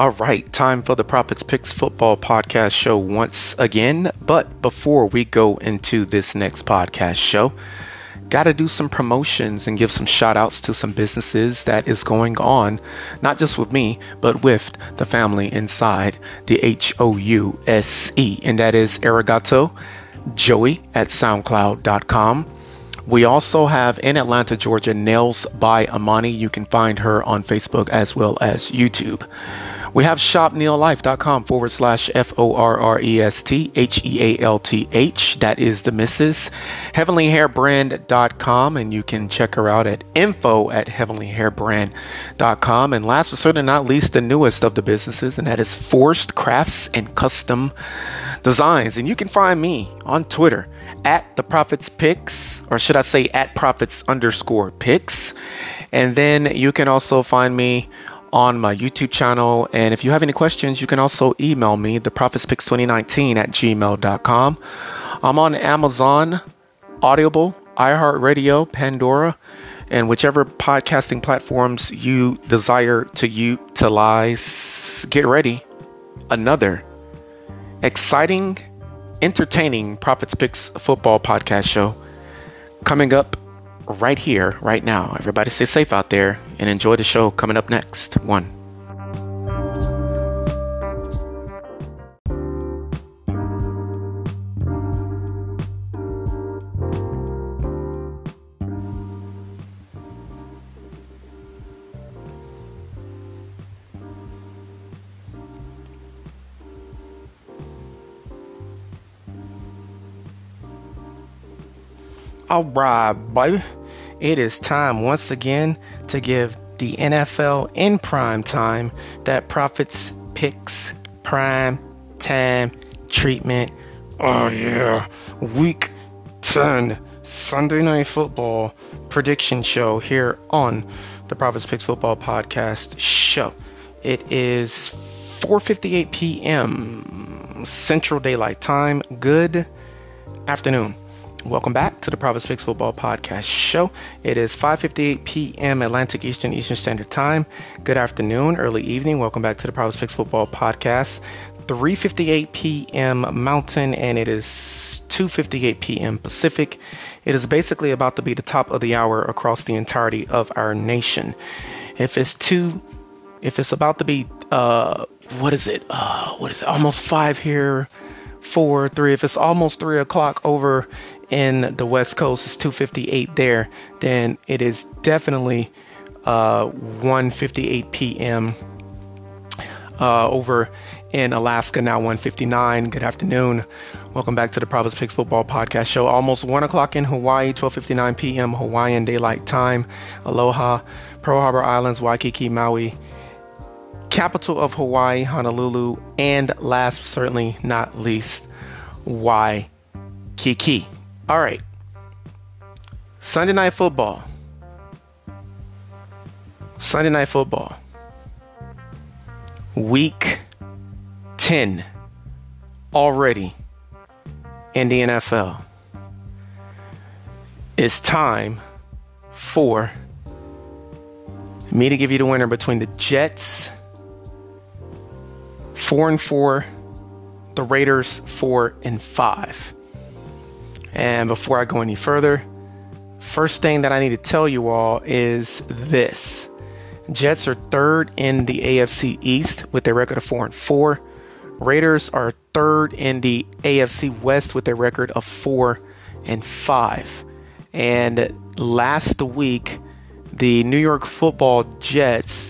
All right, time for the Prophets Picks Football Podcast Show once again. But before we go into this next podcast show, got to do some promotions and give some shout outs to some businesses that is going on, not just with me, but with the family inside the H O U S E. And that is Arigato Joey at SoundCloud.com. We also have in Atlanta, Georgia, Nails by Amani. You can find her on Facebook as well as YouTube. We have shopneolife.com forward slash F O R R E S T H E A L T H. That is the Mrs. HeavenlyHairBrand.com, and you can check her out at info at HeavenlyHairBrand.com. And last but certainly not least, the newest of the businesses, and that is Forrest Crafts and Custom Designs. And you can find me on Twitter at the Prophets Picks, or should I say at Prophets underscore Picks. And then you can also find me on my YouTube channel. And if you have any questions, you can also email me, the prophetspicks2019 at gmail.com. I'm on Amazon, Audible, iHeartRadio, Pandora, and whichever podcasting platforms you desire to utilize. Get ready. Another exciting, entertaining Prophets Picks football podcast show coming up right here, right now. Everybody stay safe out there and enjoy the show coming up next. One. All right, boy. It is time once again to give the NFL in prime time that Prophets picks prime time treatment. Oh, yeah. Week 10 Sunday Night Football prediction show here on the Prophets Picks Football Podcast show. It is 4:58 p.m. Central Daylight Time. Good afternoon. Welcome back to the Prophets Picks Football Podcast Show. It is 5:58 p.m. Atlantic Eastern Eastern Standard Time. Good afternoon, early evening. Welcome back to the Prophets Picks Football Podcast. 3:58 p.m. Mountain, and it is 2:58 p.m. Pacific. It is basically about to be the top of the hour across the entirety of our nation. If it's two, if it's about to be, uh, what is it? Uh, what is it? Almost five here four, three. If it's almost three o'clock over in the West Coast, it's two fifty eight there. Then it is definitely uh, one fifty eight p.m. Uh, over in Alaska now 159. Good afternoon. Welcome back to the Prophets Picks Football Podcast Show. Almost one o'clock in Hawaii, 12:59 p.m. Hawaiian Daylight Time. Aloha, Pearl Harbor Islands, Waikiki, Maui capital of Hawaii, Honolulu, and last but certainly not least, Waikiki. All right. Sunday night football. Sunday night football. Week 10 already in the NFL. It's time for me to give you the winner between the Jets four and four, the Raiders four and five. And before I go any further, first thing that I need to tell you all is this. Jets are third in the AFC East with a record of 4 and 4. Raiders are third in the AFC West with a record of 4 and 5. And last week, the New York Football Jets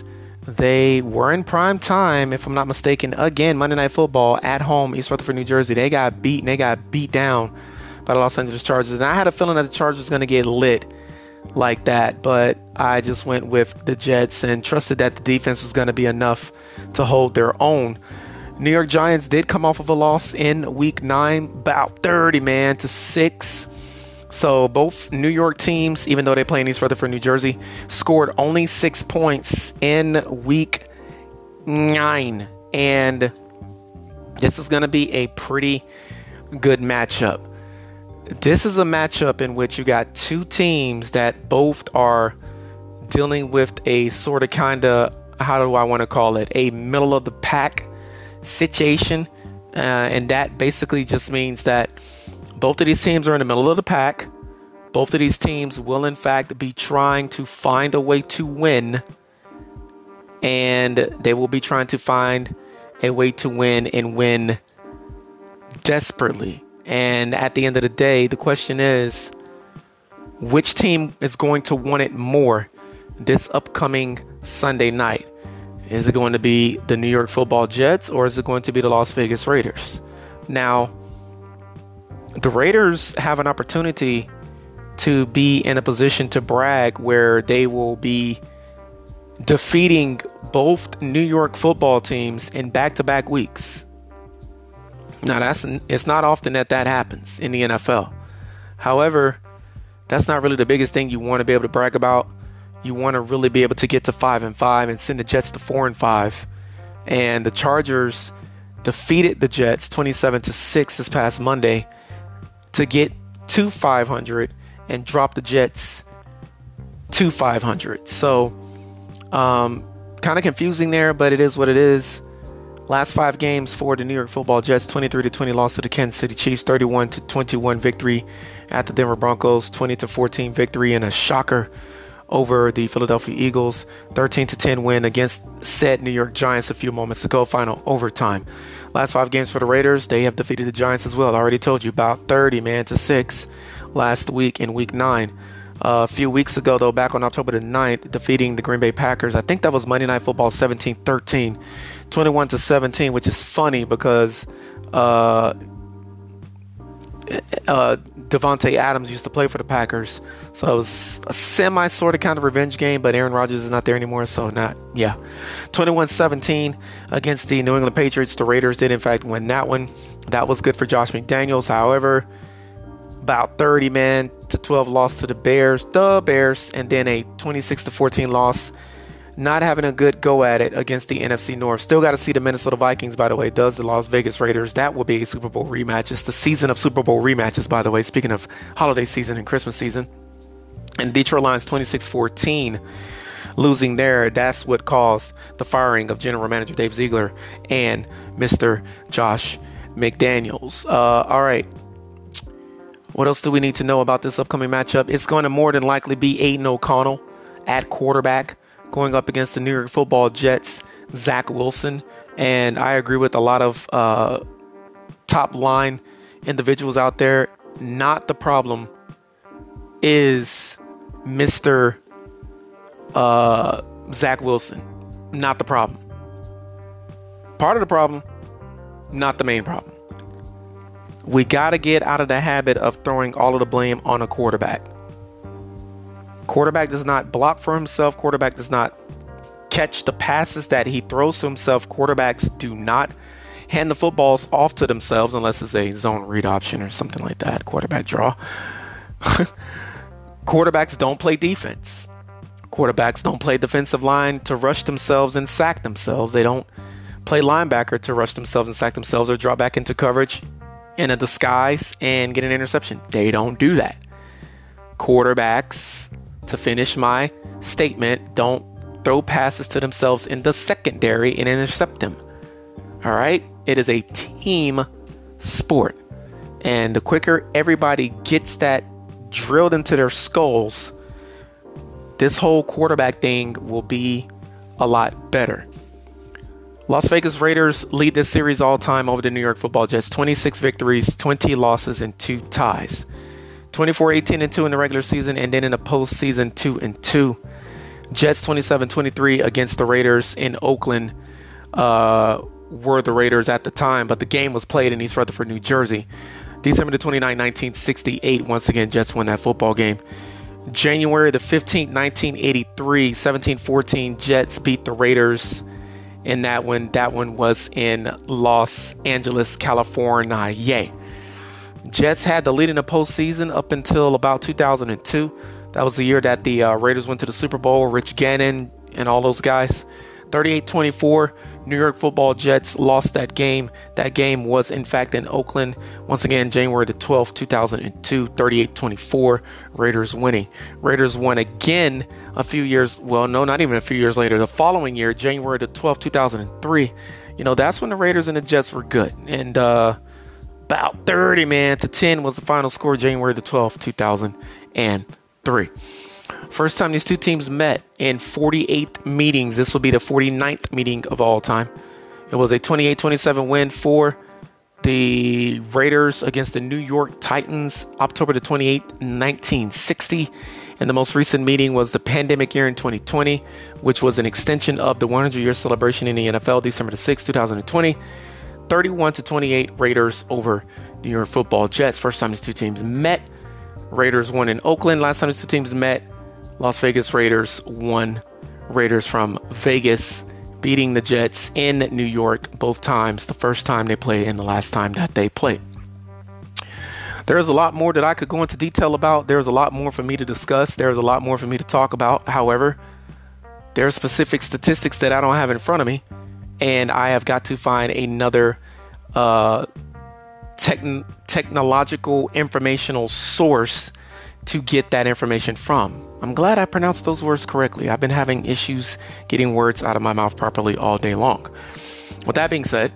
they were in prime time, if I'm not mistaken, again, Monday Night Football at home, East Rutherford, New Jersey. They got beaten, they got beat down by the Los Angeles Chargers. And I had a feeling that the Chargers was going to get lit like that, but I just went with the Jets and trusted that the defense was going to be enough to hold their own. New York Giants did come off of a loss in week nine, about 30, man, to six. So both New York teams, even though they play in East Rutherford, New Jersey, scored only six points in week nine. And this is going to be a pretty good matchup. This is a matchup in which you got two teams that both are dealing with a sort of kind of how do I want to call it? A middle of the pack situation. Uh, and that basically just means that both of these teams are in the middle of the pack. Both of these teams will, in fact, be trying to find a way to win. And they will be trying to find a way to win and win desperately. And at the end of the day, the question is which team is going to want it more this upcoming Sunday night? Is it going to be the New York football Jets or is it going to be the Las Vegas Raiders? Now, the Raiders have an opportunity to be in a position to brag where they will be defeating both New York football teams in back-to-back weeks. Now that's it's not often that that happens in the NFL. However, that's not really the biggest thing you want to be able to brag about. You want to really be able to get to 5 and 5 and send the Jets to 4 and 5. And the Chargers defeated the Jets 27 to 6 this past Monday to get to 500 and drop the Jets to 500. So um, kind of confusing there, but it is what it is. Last five games for the New York Football Jets: 23 to 20 loss to the Kansas City Chiefs, 31 to 21 victory at the Denver Broncos, 20 to 14 victory in a shocker over the Philadelphia Eagles, 13 to 10 win against said New York Giants a few moments ago, final overtime. Last five games for the Raiders, they have defeated the Giants as well. I already told you about 30 man to six last week in Week Nine. Uh, a few weeks ago, though, back on October the 9th, defeating the Green Bay Packers. I think that was Monday Night Football 17 13, 21 to 17, which is funny because uh, uh, Davante Adams used to play for the Packers. So it was a semi sort of kind of revenge game, but Aaron Rodgers is not there anymore. So, not, yeah. 21 17 against the New England Patriots. The Raiders did, in fact, win that one. That was good for Josh McDaniels. However, about 30 man to 12 loss to the Bears, the Bears, and then a 26 to 14 loss. Not having a good go at it against the NFC North. Still got to see the Minnesota Vikings, by the way. Does the Las Vegas Raiders? That will be a Super Bowl rematch. It's the season of Super Bowl rematches, by the way. Speaking of holiday season and Christmas season. And Detroit Lions 26 14 losing there. That's what caused the firing of General Manager Dave Ziegler and Mr. Josh McDaniels. Uh, all right. What else do we need to know about this upcoming matchup? It's going to more than likely be Aidan O'Connell at quarterback going up against the New York Football Jets, Zach Wilson. And I agree with a lot of uh, top line individuals out there. Not the problem is Mr. Uh, Zach Wilson. Not the problem. Part of the problem, not the main problem. We got to get out of the habit of throwing all of the blame on a quarterback. Quarterback does not block for himself. Quarterback does not catch the passes that he throws to himself. Quarterbacks do not hand the footballs off to themselves unless it's a zone read option or something like that. Quarterback draw. Quarterbacks don't play defense. Quarterbacks don't play defensive line to rush themselves and sack themselves. They don't play linebacker to rush themselves and sack themselves or drop back into coverage in a disguise and get an interception. They don't do that. Quarterbacks, to finish my statement, don't throw passes to themselves in the secondary and intercept them. All right? It is a team sport. And the quicker everybody gets that drilled into their skulls, this whole quarterback thing will be a lot better. Las Vegas Raiders lead this series all time over the New York Football Jets 26 victories, 20 losses, and 2 ties. 24 18 and 2 in the regular season, and then in the postseason, 2 and 2. Jets 27 23 against the Raiders in Oakland uh, were the Raiders at the time, but the game was played in East Rutherford, New Jersey. December the 29, 1968. Once again, Jets won that football game. January the 15th, 1983, 17 14, Jets beat the Raiders in that one. That one was in Los Angeles, California. Yay. Jets had the lead in the postseason up until about 2002. That was the year that the uh, Raiders went to the Super Bowl. Rich Gannon and all those guys. 38 24, New York Football Jets lost that game. That game was, in fact, in Oakland. Once again, January the 12th, 2002, 38 24. Raiders winning. Raiders won again a few years, well, no, not even a few years later. The following year, January the 12th, 2003. You know, that's when the Raiders and the Jets were good. And, uh, about 30 man to 10 was the final score January the 12th 2003 first time these two teams met in 48 meetings. This will be the 49th meeting of all time. It was a 28-27 win for the Raiders against the New York Titans October the 28th 1960 and the most recent meeting was the pandemic year in 2020 which was an extension of the 100 year celebration in the NFL December the 6th 2020 31 to 28 Raiders over New York Football Jets. First time these two teams met. Raiders won in Oakland. Last time these two teams met, Las Vegas Raiders won. Raiders from Vegas beating the Jets in New York both times. The first time they played and the last time that they played. There's a lot more that I could go into detail about. There's a lot more for me to discuss. There's a lot more for me to talk about. However, there are specific statistics that I don't have in front of me and I have got to find another uh, technological informational source to get that information from. I'm glad I pronounced those words correctly. I've been having issues getting words out of my mouth properly all day long. With that being said,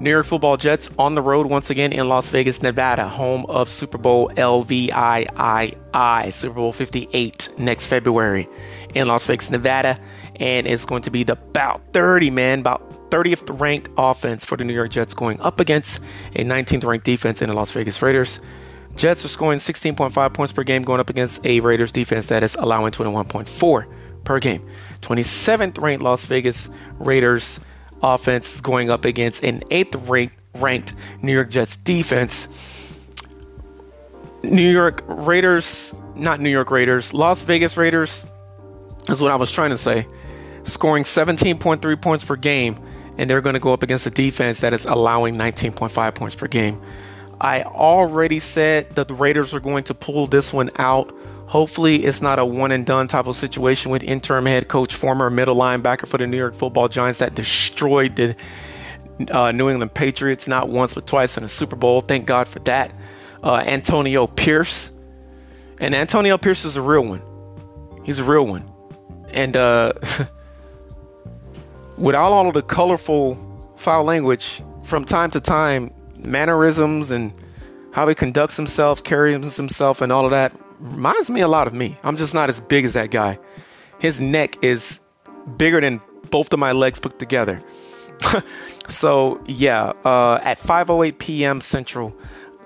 New York Football Jets on the road once again in Las Vegas, Nevada, home of Super Bowl LVIII, Super Bowl 58 next February in Las Vegas, Nevada. And it's going to be the about 30, man, about 30th ranked offense for the New York Jets going up against a 19th ranked defense in the Las Vegas Raiders. Jets are scoring 16.5 points per game going up against a Raiders defense that is allowing 21.4 per game. 27th ranked Las Vegas Raiders offense is going up against an 8th ranked, New York Jets defense. New York Raiders, not New York Raiders, Las Vegas Raiders is what I was trying to say. Scoring 17.3 points per game and they're going to go up against a defense that is allowing 19.5 points per game. I already said that the Raiders are going to pull this one out. Hopefully, it's not a one and done type of situation with interim head coach, former middle linebacker for the New York football Giants that destroyed the uh, New England Patriots not once but twice in the Super Bowl. Thank God for that. Uh, Antonio Pierce. And Antonio Pierce is a real one. He's a real one. And uh, without all of the colorful foul language, from time to time, mannerisms and how he conducts himself, carries himself, and all of that reminds me a lot of me. I'm just not as big as that guy. His neck is bigger than both of my legs put together. so yeah, uh, at 5:08 p.m. Central,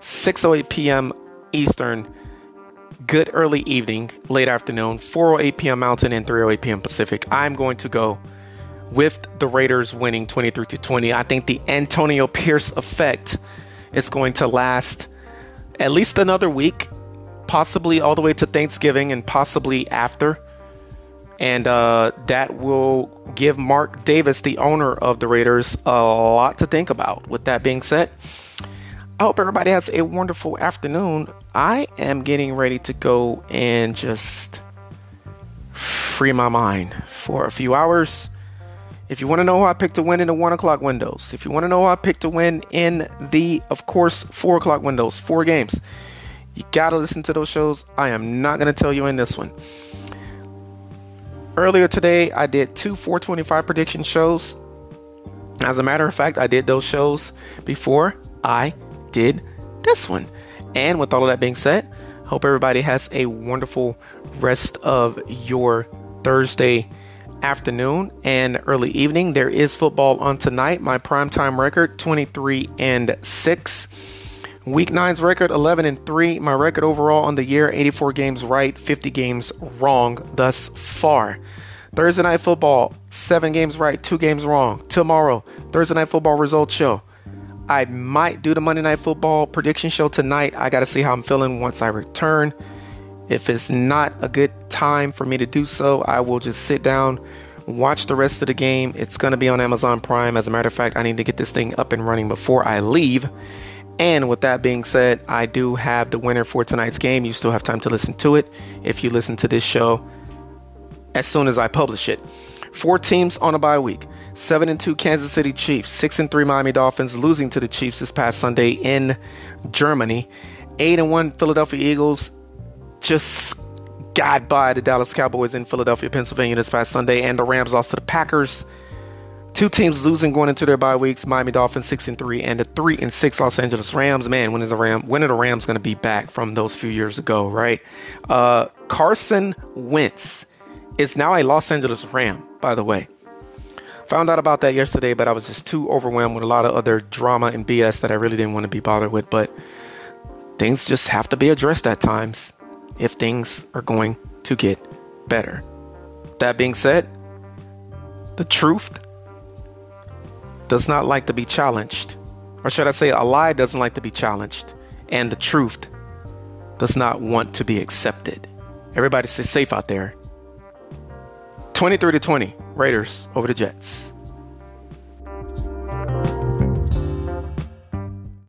6:08 p.m. Eastern. Good early evening, late afternoon, 4:08 p.m. Mountain, and 3:08 p.m. Pacific. I'm going to go with the Raiders winning 23 to 20. I think the Antonio Pierce effect is going to last at least another week, possibly all the way to Thanksgiving and possibly after. And uh, that will give Mark Davis, the owner of the Raiders, a lot to think about. With that being said, I hope everybody has a wonderful afternoon. I am getting ready to go and just free my mind for a few hours if you want to know who I picked to win in the one o'clock windows, if you want to know who I picked to win in the, of course, four o'clock windows, four games, you got to listen to those shows. I am not going to tell you in this one. Earlier today, I did two 425 prediction shows. As a matter of fact, I did those shows before I did this one. And with all of that being said, hope everybody has a wonderful rest of your Thursday afternoon and early evening. There is football on tonight. My primetime record 23 and 6. Week 9's record 11 and 3. My record overall on the year 84 games right, 50 games wrong thus far. Thursday night football, 7 games right, 2 games wrong. Tomorrow, Thursday night football results show. I might do the Monday night football prediction show tonight. I got to see how I'm feeling once I return. If it's not a good time for me to do so, I will just sit down, watch the rest of the game. It's going to be on Amazon Prime. As a matter of fact, I need to get this thing up and running before I leave. And with that being said, I do have the winner for tonight's game. You still have time to listen to it if you listen to this show as soon as I publish it. Four teams on a bye week. Seven and two Kansas City Chiefs. Six and three Miami Dolphins, losing to the Chiefs this past Sunday in Germany. Eight and one Philadelphia Eagles, just got by the Dallas Cowboys in Philadelphia, Pennsylvania this past Sunday, and the Rams lost to the Packers. Two teams losing going into their bye weeks: Miami Dolphins six and three, and the three and six Los Angeles Rams. Man, when is the Ram? When are the Rams going to be back from those few years ago? Right? Uh, Carson Wentz is now a Los Angeles Ram. By the way, found out about that yesterday, but I was just too overwhelmed with a lot of other drama and BS that I really didn't want to be bothered with. But things just have to be addressed at times if things are going to get better. That being said, the truth does not like to be challenged. Or should I say, a lie doesn't like to be challenged. And the truth does not want to be accepted. Everybody stay safe out there. 23 to 20, Raiders over the Jets.